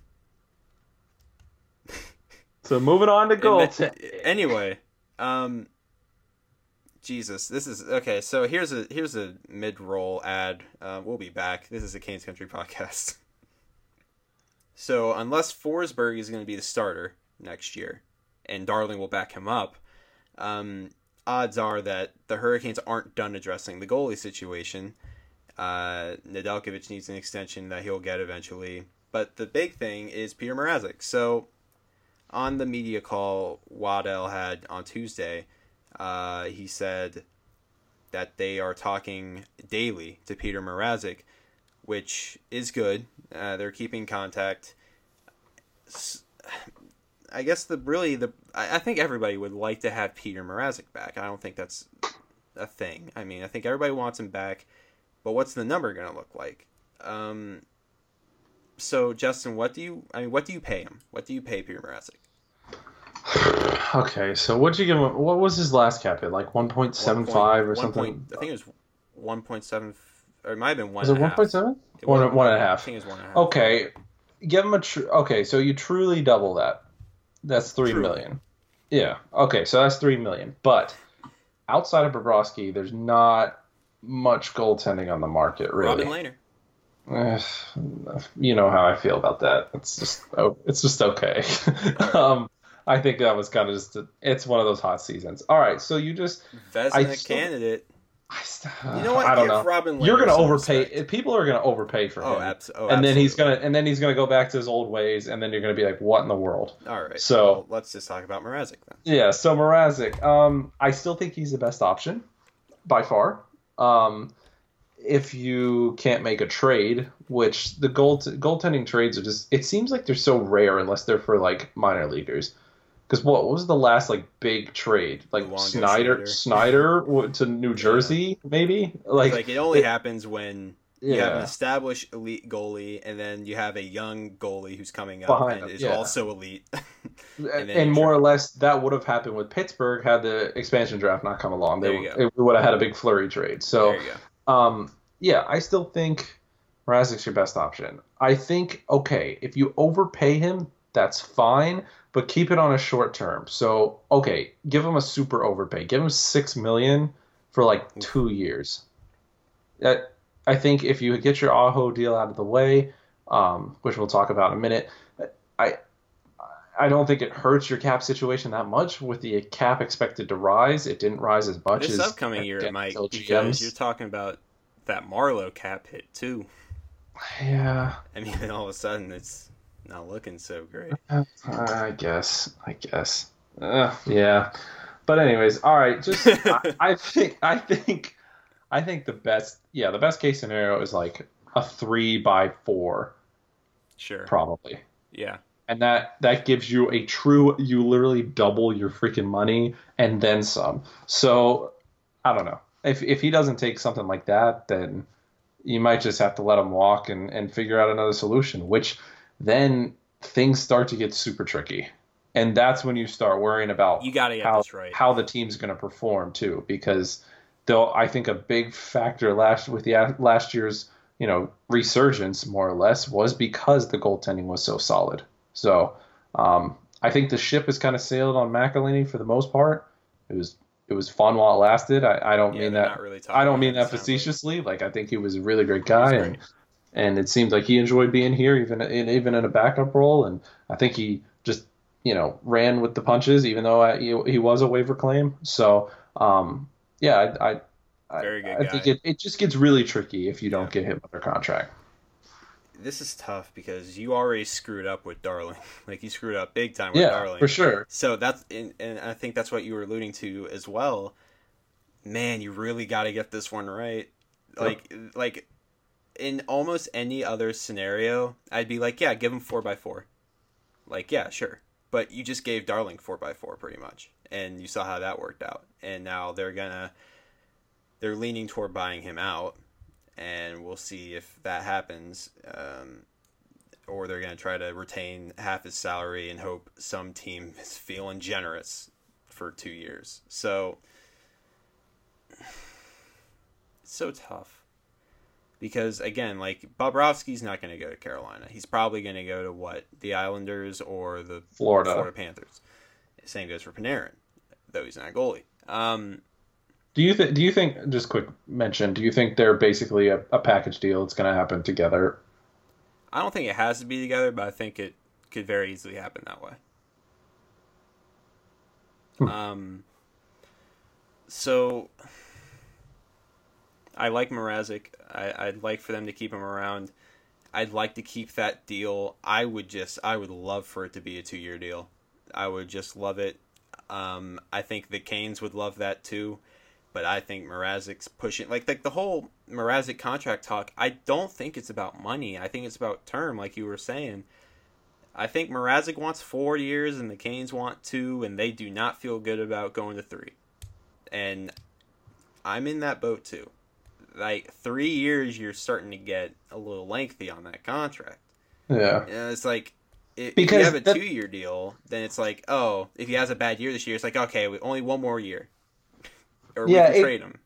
so moving on to goals. Anyway, um, Jesus, this is okay. So here's a here's a mid roll ad. Uh, we'll be back. This is a Canes Country podcast. So unless Forsberg is going to be the starter next year, and Darling will back him up, um, odds are that the Hurricanes aren't done addressing the goalie situation. Uh, Nedeljkovic needs an extension that he'll get eventually, but the big thing is Peter Mrazek. So on the media call Waddell had on Tuesday uh, he said that they are talking daily to Peter Mrazek, which is good. Uh, they're keeping contact. I guess the really the I, I think everybody would like to have Peter Mrazek back. I don't think that's a thing. I mean, I think everybody wants him back, but what's the number going to look like? Um, so Justin, what do you I mean? What do you pay him? What do you pay Peter Mrazek? Okay, so what'd you give him? What was his last cap hit? Like one point seven five or something? Point, I think it was one point seven. Or it might have been one. Was it one point seven? One one and a half. I think it was one and a half. Okay, give him a. Tr- okay, so you truly double that. That's three truly. million. Yeah. Okay, so that's three million. But outside of Bobrovsky, there's not much goaltending on the market, really. Robin Lehner. you know how I feel about that. It's just oh, it's just okay. um, I think that was kind of just a, it's one of those hot seasons. All right, so you just Vezina candidate. I st- you know what? I don't know. Robin You're going to overpay. Respect. People are going to overpay for oh, him. Abs- oh, and then he's going to and then he's going to go back to his old ways, and then you're going to be like, what in the world? All right. So well, let's just talk about Mrazek then. Yeah. So Mrazek, um, I still think he's the best option by far. Um, if you can't make a trade, which the gold goaltending trades are just, it seems like they're so rare unless they're for like minor leaguers. Because what, what was the last like big trade? Like Schneider, Schneider, Schneider to New Jersey, yeah. maybe. Like, like it only it, happens when yeah. you have an established elite goalie, and then you have a young goalie who's coming up Behind and him, is yeah. also elite. and, and more or less, that would have happened with Pittsburgh had the expansion draft not come along. They it would have had a big flurry trade. So, um, yeah, I still think Mrazek's your best option. I think okay, if you overpay him, that's fine but keep it on a short term. So okay, give him a super overpay. Give him six million for like two years. That I think if you get your Aho deal out of the way, um, which we'll talk about in a minute, I I don't think it hurts your cap situation that much. With the cap expected to rise, it didn't rise as much as this as upcoming year it might because you're talking about that Marleau cap hit too. Yeah. I mean, all of a sudden it's not looking so great. I guess. I guess. Uh, yeah. But anyways, all right. Just I, I think I think I think the best yeah the best case scenario is like a three by four. Sure. Probably. Yeah. And that that gives you a true you literally double your freaking money and then some. So I don't know. If if he doesn't take something like that, then you might just have to let him walk and, and figure out another solution, which then things start to get super tricky. And that's when you start worrying about you gotta how, right. how the team's going to perform too, because though I think a big factor last with the last year's you know resurgence more or less was because the goaltending was so solid. So um, I think the ship has kind of sailed on McElhinney for the most part, it was it was fun while it lasted. I, I don't Yeah, mean that really I don't mean that it, like. facetiously. Like I think he was a really great guy, and. And it seemed like he enjoyed being here, even in even in a backup role. And I think he just you know ran with the punches, even though I, he, he was a waiver claim. So um, yeah, I I, I, Very good I think it, it just gets really tricky if you don't Yeah. get him under contract. This is tough because you already screwed up with Darling. Like you screwed up big time with Yeah, Darling. for sure. So that's and, and I think that's what you were alluding to as well. Man, you really got to get this one right. Like like in almost any other scenario, I'd be like, yeah, give him four by four. Like yeah, sure. But you just gave Darling four by four pretty much, and you saw how that worked out. And now they're gonna they're leaning toward buying him out, and we'll see if that happens. Um, or they're to try to retain half his salary and hope some team is feeling generous for two years. So it's so tough because again, like Bobrovsky's not going to go to Carolina. He's probably going to go to what the Islanders or the Florida. Florida Panthers. Same goes for Panarin, though he's not a goalie. Um, Do you think? Do you think? Just quick mention. Do you think they're basically a, a package deal? It's going to happen together. I don't think it has to be together, but I think it could very easily happen that way. Hmm. Um, so I like Mrazek. I, I'd like for them to keep him around. I'd like to keep that deal. I would just, I would love for it to be a two-year deal. I would just love it. Um, I think the Canes would love that too, but I think Mrazek's pushing like like the whole Mrazek contract talk. I don't think it's about money. I think it's about term, like you were saying. I think Mrazek wants four years and the Canes want two, and they do not feel good about going to three. And I'm in that boat too. Like three years, you're starting to get a little lengthy on that contract. Yeah. And it's like if, if you have a two-year deal, then it's like, oh, if he has a bad year this year, it's like, okay, we- only one more year, or Yeah, we can it- trade him.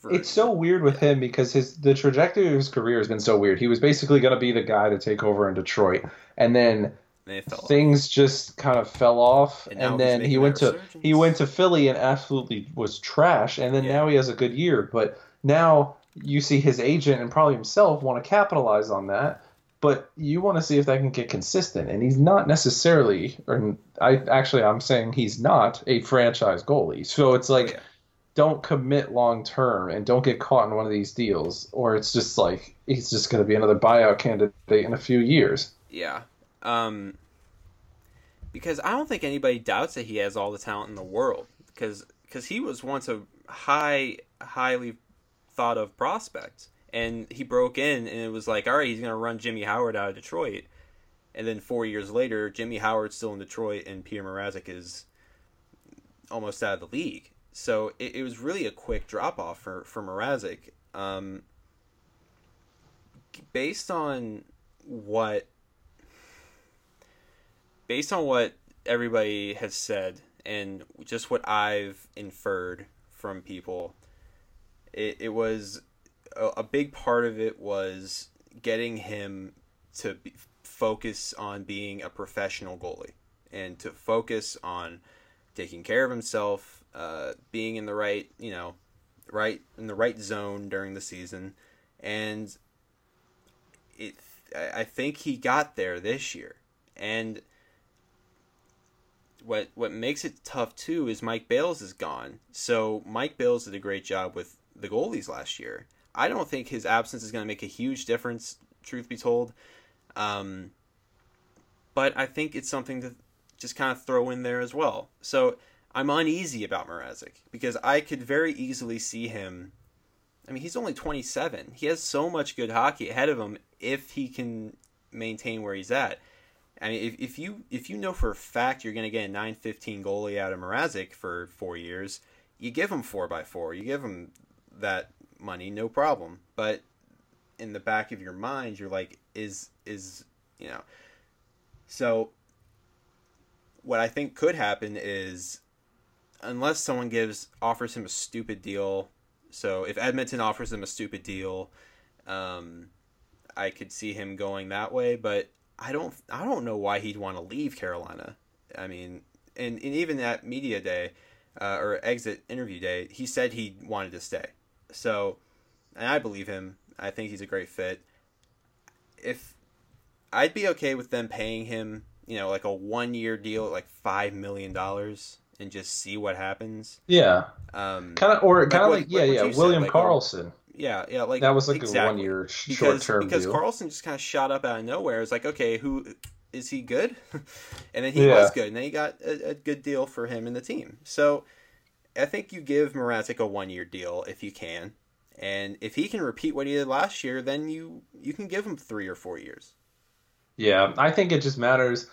for- It's so weird with him because his the trajectory of his career has been so weird. He was basically going to be the guy to take over in Detroit, and then fell off. things just kind of fell off. And And, then he went to he went to Philly and absolutely was trash. And then Yeah. now he has a good year, but now you see his agent and probably himself want to capitalize on that. But you want to see if that can get consistent, and he's not necessarily. Or I actually, I'm saying he's not a franchise goalie. So it's like, yeah. don't commit long term and don't get caught in one of these deals, or it's just like he's just going to be another buyout candidate in a few years. Yeah. Um, because I don't think anybody doubts that he has all the talent in the world. Because because he was once a high, highly thought of prospect, and he broke in, and it was like, all right, he's gonna run Jimmy Howard out of Detroit, and then four years later, Jimmy Howard's still in Detroit, and Peter Mrazek is almost out of the league. So it, it was really a quick drop off for for Mrazek. Um, based on what based on what everybody has said and just what I've inferred from people, it, it was a, a big part of it was getting him to be, focus on being a professional goalie and to focus on taking care of himself, uh, being in the right, you know, right in the right zone during the season, and it. I think he got there this year, and what what makes it tough too is Mike Bales is gone. So Mike Bales did a great job with the goalies last year. I don't think his absence is going to make a huge difference. Truth be told, um, but I think it's something to just kind of throw in there as well. So I'm uneasy about Mrazek because I could very easily see him. I mean, he's only 27. He has so much good hockey ahead of him if he can maintain where he's at. I mean, if, if you if you know for a fact you're going to get a 915 goalie out of Mrazek for four years, you give him four by four. You give him that money, no problem. But in the back of your mind, you're like, is is you know, so what I think could happen is unless someone gives offers him a stupid deal. So if Edmonton offers him a stupid deal, um, I could see him going that way. But I don't I don't know why he'd want to leave Carolina. I mean, and, and even at media day, uh, or exit interview day, he said he wanted to stay. So, and I believe him. I think he's a great fit. If I'd be okay with them paying him, you know, like a one year deal at like five million dollars and just see what happens. Yeah. Um, Kind of, or kind of what- like, yeah, yeah, William like, Karlsson. yeah, yeah, like that was like exactly. a one year short because term because deal. Karlsson just kind of shot up out of nowhere. It's like, okay, who is he good? and then he Yeah. was good, and then he got a, a good deal for him and the team. So I think you give Mrazek a one year deal if you can, and if he can repeat what he did last year, then you you can give him three or four years. yeah, I think it just matters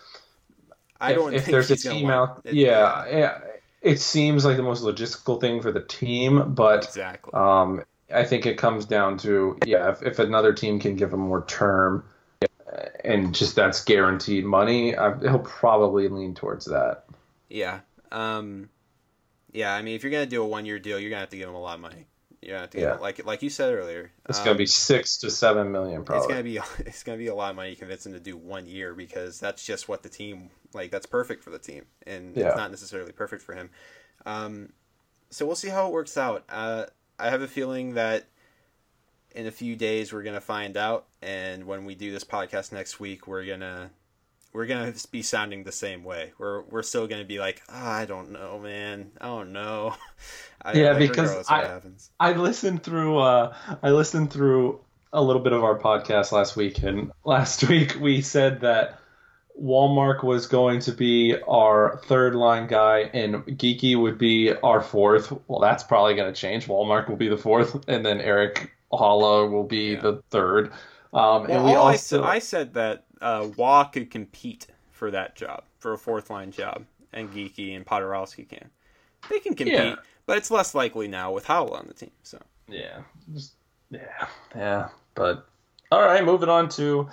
I if, don't if think there's a team out. it- yeah, yeah, it seems like the most logistical thing for the team, but exactly. um, I think it comes down to yeah, if, if another team can give him more term, uh, and just that's guaranteed money, I, he'll probably lean towards that. Yeah. Um, yeah. I mean, if you're gonna do a one year deal, you're gonna have to give him a lot of money. You're gonna have to give Yeah. him, like like you said earlier. It's um, gonna be six to seven million, Probably It's gonna be it's gonna be a lot of money to convince him to do one year because that's just what the team like. That's perfect for the team, and Yeah. it's not necessarily perfect for him. Um, so we'll see how it works out. Uh, I have a feeling that in a few days we're gonna find out, and when we do this podcast next week, we're gonna we're gonna be sounding the same way. We're we're still gonna be like, "Ah, I don't know, man. I don't know. I, Yeah, like, because I- happens. I listened through uh I listened through a little bit of our podcast last week and last week we said that Wallmark was going to be our third line guy and Geekie would be our fourth. Well, that's probably going to change. Wallmark will be the fourth and then Erik Haula will be Yeah. the third. Um, Well, and we I, also said, I said that uh, Wah could compete for that job, for a fourth line job, and Geekie and Poturalski can. They can compete, Yeah. but it's less likely now with Haula on the team. So yeah, just, yeah, yeah. But all right, moving on to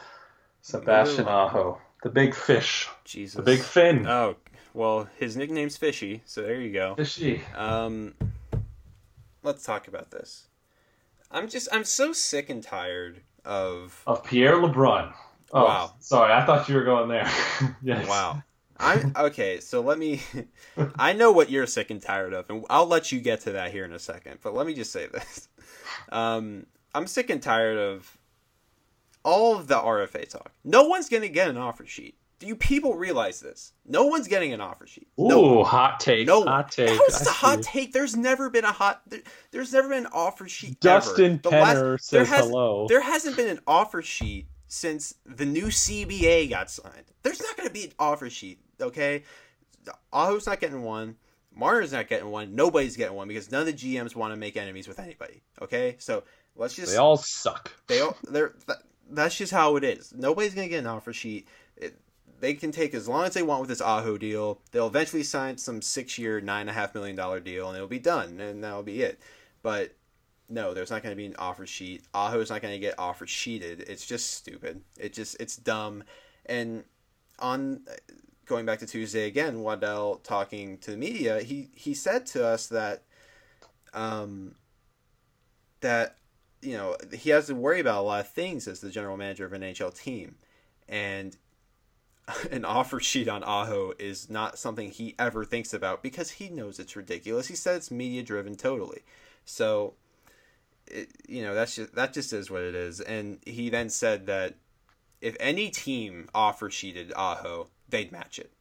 Sebastian. Aho, the big fish, Jesus, the big fin. Oh well, his nickname's Fishy, so there you go. Fishy. Um, let's talk about this. I'm just I'm so sick and tired of of Pierre LeBrun. Oh, Wow. Sorry, I thought you were going there. yes. Wow. I'm okay, so let me I know what you're sick and tired of, and I'll let you get to that here in a second, but let me just say this. Um, I'm sick and tired of all of the RFA talk. No one's gonna get an offer sheet. Do you people realize this? No one's getting an offer sheet. Ooh, no, hot take. no. hot take. Is this I a hot see. take? There's never been a hot. There, there's never been an offer sheet. Dustin ever. The last- Penner there says has- hello. There hasn't been an offer sheet since the new CBA got signed. There's not going to be an offer sheet, okay? Aho's not getting one. Marner's not getting one. Nobody's getting one because none of the GMs want to make enemies with anybody. Okay, so let's just They all suck. they all they're th- that's just how it is. Nobody's gonna get an offer sheet. It, they can take as long as they want with this Aho deal. They'll eventually sign some six year, nine and a half million dollar deal, and it'll be done, and that'll be it. But no, there's not going to be an offer sheet. Aho's not going to get offer sheeted. It's just stupid. It just it's dumb. And on going back to Tuesday again, Waddell talking to the media, he he said to us that um that you know he has to worry about a lot of things as the general manager of an NHL team, and an offer sheet on Aho is not something he ever thinks about because he knows it's ridiculous. He said it's media driven totally. So it, you know that's just that just is what it is. And he then said that if any team offer sheeted Aho, they'd match it.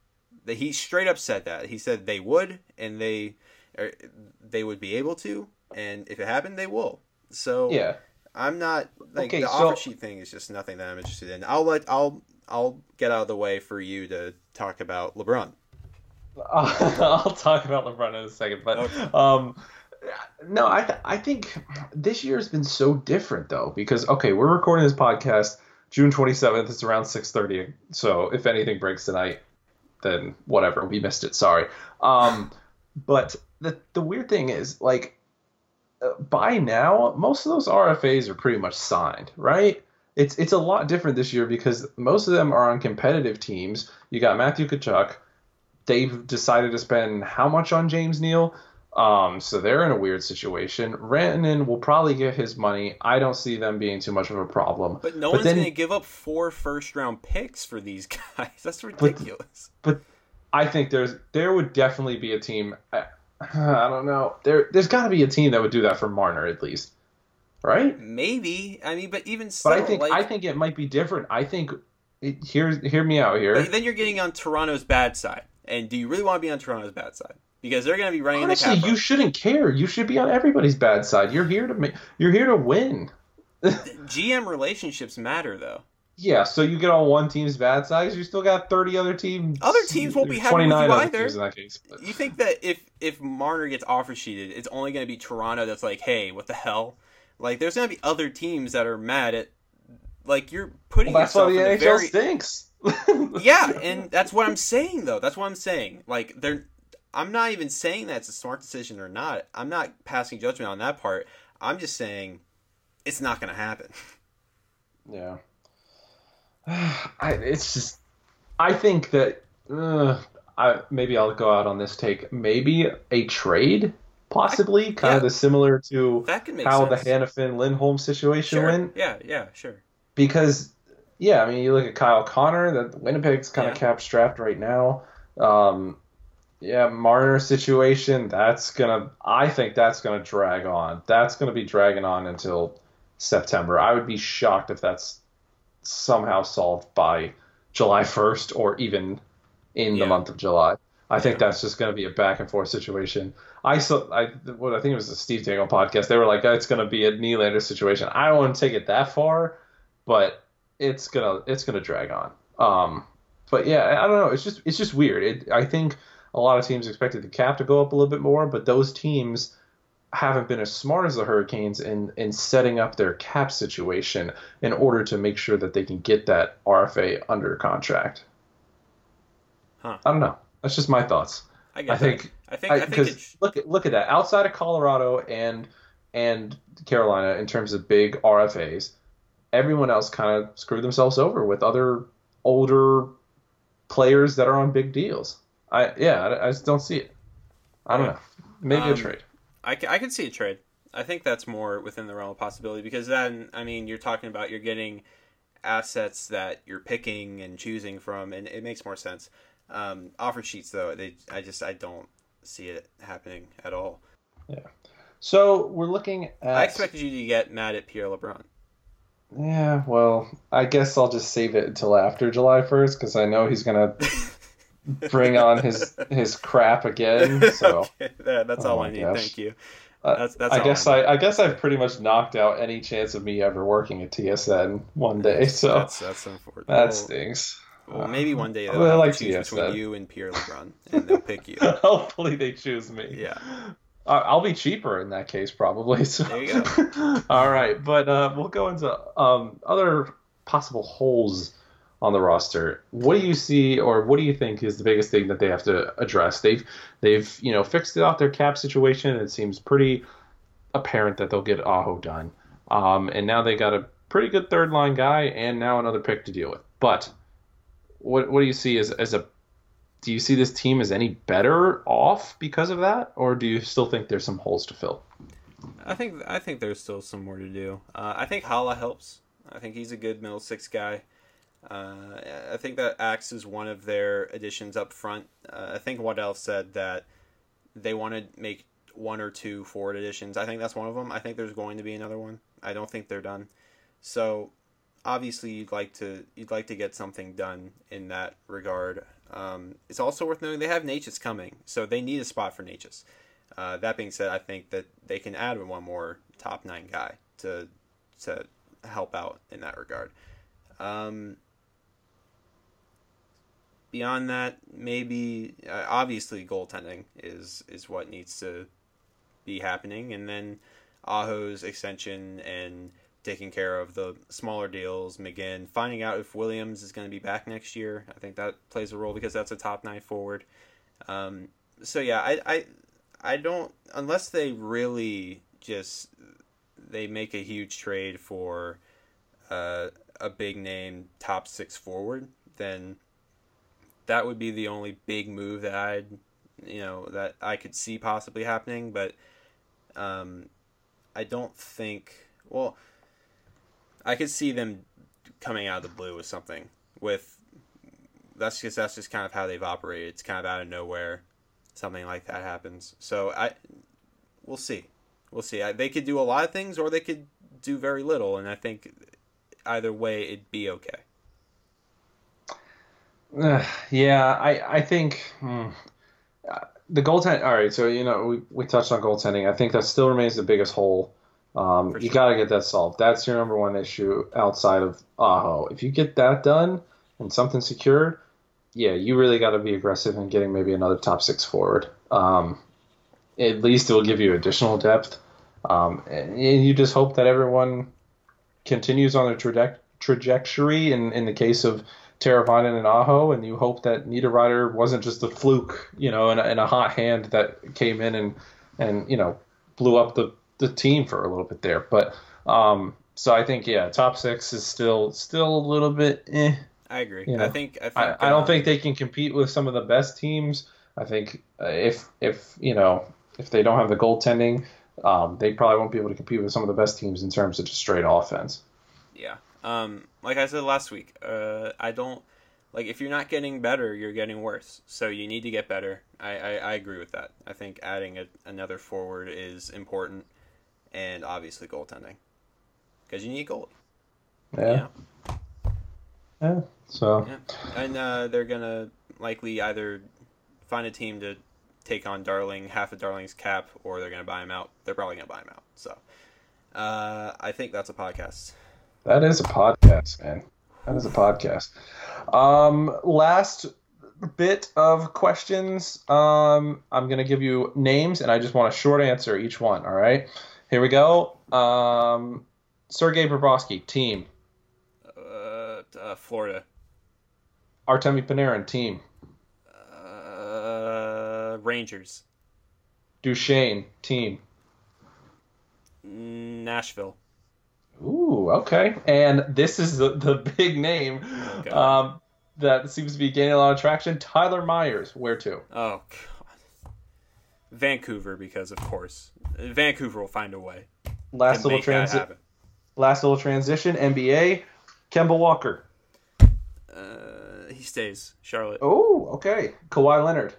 That he straight up said that. He said they would, and they or they would be able to, and if it happened, they will. So Yeah. I'm not like Okay, the so- offer sheet thing is just nothing that I'm interested in. I'll let I'll I'll get out of the way for you to talk about LeBron. I'll talk about LeBron in a second, but Okay. um, no, I th- I think this year has been so different though because okay, we're recording this podcast June twenty seventh. It's around six thirty. So if anything breaks tonight, then whatever, we missed it. Sorry. Um, but the the weird thing is like uh, by now most of those RFAs are pretty much signed, right? It's it's a lot different this year because most of them are on competitive teams. You got Matthew Tkachuk. They've decided to spend how much on James Neal? Um, so they're in a weird situation. Rantanen will probably get his money. I don't see them being too much of a problem. But no But one's then- going to give up four first round picks for these guys. That's ridiculous. But I think there's there would definitely be a team. I, I don't know. There, there's got to be a team that would do that for Marner at least, right? Maybe. I mean, but even still, But I think like, I think it might be different. I think it, hear hear me out here. then you're getting on Toronto's bad side. And do you really want to be on Toronto's bad side? Because they're going to be running Honestly, the cap. you shouldn't care. You should be on everybody's bad side. You're here to make. You're here to win. GM relationships matter, though. Yeah, so you get on one team's bad side. You still got thirty other teams. Other teams won't be happy with you either. in that case. You think that if if Marner gets offer sheeted, it's only going to be Toronto that's like, hey, what the hell? Like, there's going to be other teams that are mad at. Like, you're putting Well, that's why yourself the in NHL the very stinks. yeah, and that's what I'm saying though. That's what I'm saying. Like they're I'm not even saying that's a smart decision or not. I'm not passing judgment on that part. I'm just saying it's not going to happen. Yeah. I, it's just, I think that, uh, I maybe I'll go out on this take. Maybe a trade, possibly, kind of yeah. the similar to That could make how sense. the Hanifin Lindholm situation sure. went. Yeah, yeah, sure. Because, yeah, I mean, you look at Kyle Connor, that Winnipeg's kind of cap strapped right now. Um, yeah, Marner situation, that's gonna. I think that's gonna drag on. That's gonna be dragging on until September. I would be shocked if that's somehow solved by July 1st or even in Yeah. the month of July. I think that's just going to be a back and forth situation. I saw, I what I think it was a Steve Dangle podcast. They were like, it's going to be a Nylander situation. I don't want to take it that far, but it's gonna it's gonna drag on. Um, but yeah, I don't know. It's just it's just weird. It, I think a lot of teams expected the cap to go up a little bit more, but those teams haven't been as smart as the Hurricanes in in setting up their cap situation in order to make sure that they can get that RFA under contract. Huh. I don't know. That's just my thoughts. I think I think I, think it's look at look at that outside of Colorado and and Carolina in terms of big RFAs, everyone else kind of screwed themselves over with other older players that are on big deals. I yeah, I, I just don't see it. I don't know. Maybe Um, a trade. I, I could see a trade. I think that's more within the realm of possibility because then I mean you're talking about you're getting assets that you're picking and choosing from, and it makes more sense. Um, offer sheets though, they I just I don't see it happening at all. Yeah. So we're looking at. I expected you to get mad at Pierre LeBrun. Yeah, well, I guess I'll just save it until after July first because I know he's gonna bring on his his crap again. So. okay, that, that's Oh all I need. gosh. Thank you. Uh, That's that's. I guess. I, I guess I've pretty much knocked out any chance of me ever working at TSN one day. So that's that's unfortunate. that Well, stings. well, maybe one day they'll Well, like choose between you and Pierre LeBrun, and they'll pick you. Hopefully they choose me. Yeah. I'll be cheaper in that case probably. So. There you go. All right, but uh, we'll go into um, other possible holes on the roster. What do you see, or what do you think is the biggest thing that they have to address? They've they've you know fixed it out their cap situation. It seems pretty apparent that they'll get Aho done, um, and now they got a pretty good third line guy, and now another pick to deal with. But what what do you see as as a do you see this team as any better off because of that, or do you still think there's some holes to fill? I think I think there's still some more to do. Uh, I think Haula helps. I think he's a good middle six guy. Uh, I think that Axe is one of their additions up front. Uh, I think Waddell said that they want to make one or two forward additions. I think that's one of them. I think there's going to be another one. I don't think they're done. So obviously you'd like to you'd like to get something done in that regard. Um, it's also worth noting they have Necas coming, so they need a spot for Necas. Uh, that being said, I think that they can add one more top nine guy to to help out in that regard. Um, beyond that, maybe uh, obviously goaltending is is what needs to be happening, and then Aho's extension and taking care of the smaller deals, McGinn, finding out if Williams is going to be back next year. I think that plays a role because that's a top nine forward. Um, so yeah, I, I I don't unless they really just they make a huge trade for uh, a big name top six forward, then that would be the only big move that I'd you know that I could see possibly happening. But um, I don't think well. I could see them coming out of the blue with something with that's just that's just kind of how they've operated. It's kind of out of nowhere. something like that happens. So I, we'll see, we'll see. I, they could do a lot of things, or they could do very little, and I think either way it'd be okay. Uh, yeah, I I think hmm, the goaltend. All right, so you know we, we touched on goaltending. I think that still remains the biggest hole. Um, you sure. got to get that solved. That's your number one issue outside of Aho. If you get that done and something secured, yeah, you really got to be aggressive in getting maybe another top six forward. Um, at least it will give you additional depth. Um, and you just hope that everyone continues on their traje- trajectory. In in the case of Teravainen and Aho, and you hope that Niederreiter wasn't just a fluke, you know, and, a- and a hot hand that came in and and you know blew up the the team for a little bit there. But um, so I think yeah, top six is still still a little bit. Eh. I agree. You know, I think I think I, I don't uh, think they can compete with some of the best teams. I think uh, if if you know if they don't have the goaltending, um, they probably won't be able to compete with some of the best teams in terms of just straight offense. Yeah. Um, like I said last week, uh, I don't like if you're not getting better, you're getting worse. So you need to get better. I, I, I agree with that. I think adding a, another forward is important, and obviously goaltending, because you need a goalie. Yeah. Yeah. So Yeah. And uh, they're gonna likely either find a team to take on Darling, half of Darling's cap, or they're gonna buy him out. They're probably gonna buy him out. So uh, I think that's a podcast. That is a podcast, man. That is a podcast. Um, last bit of questions. Um, I'm gonna give you names, and I just want a short answer each one. All right. Here we go. Um, Sergei Bobrovsky, team. Uh, uh, Florida. Artemi Panarin, team. Uh, Rangers. Duchene, team. Nashville. Ooh, okay. And this is the, the big name Okay. um, that seems to be gaining a lot of traction. Tyler Myers, where to? Oh God. Vancouver, because of course Vancouver will find a way. Last little make that transi- happen. last little transition. NBA. Kemba Walker. Uh, he stays. Charlotte, Oh, okay. Kawhi Leonard.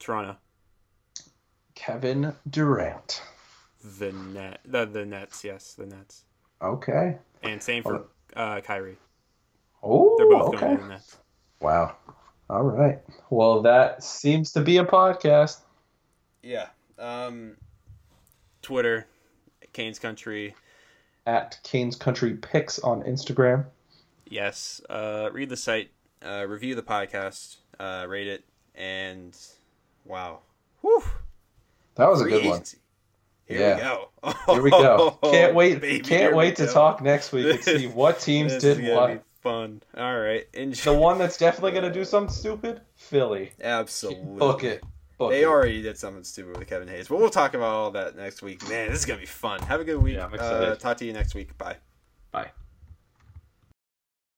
Toronto, Kevin Durant. The net, the the Nets. Yes, the Nets, Okay. and same for uh, Kyrie. Oh, They're both okay. going to the Nets. Wow. All right. Well, that seems to be a podcast. Yeah. Um, Twitter, Canes Country. At Canes Country Picks on Instagram. Yes. Uh, read the site, uh, review the podcast, uh, rate it, and wow, whew, That was a free good one. agency. Here Yeah. we go. Here we go. Can't wait. Oh, Baby, can't wait to go. talk next week and see what teams did what. Be fun. All right. Enjoy. The one that's definitely going to do something stupid, Philly. Absolutely. Book it. Book They it. already did something stupid with Kevin Hayes, but we'll talk about all that next week. Man, this is gonna be fun. Have a good week. Yeah, uh, talk to you next week. Bye. Bye.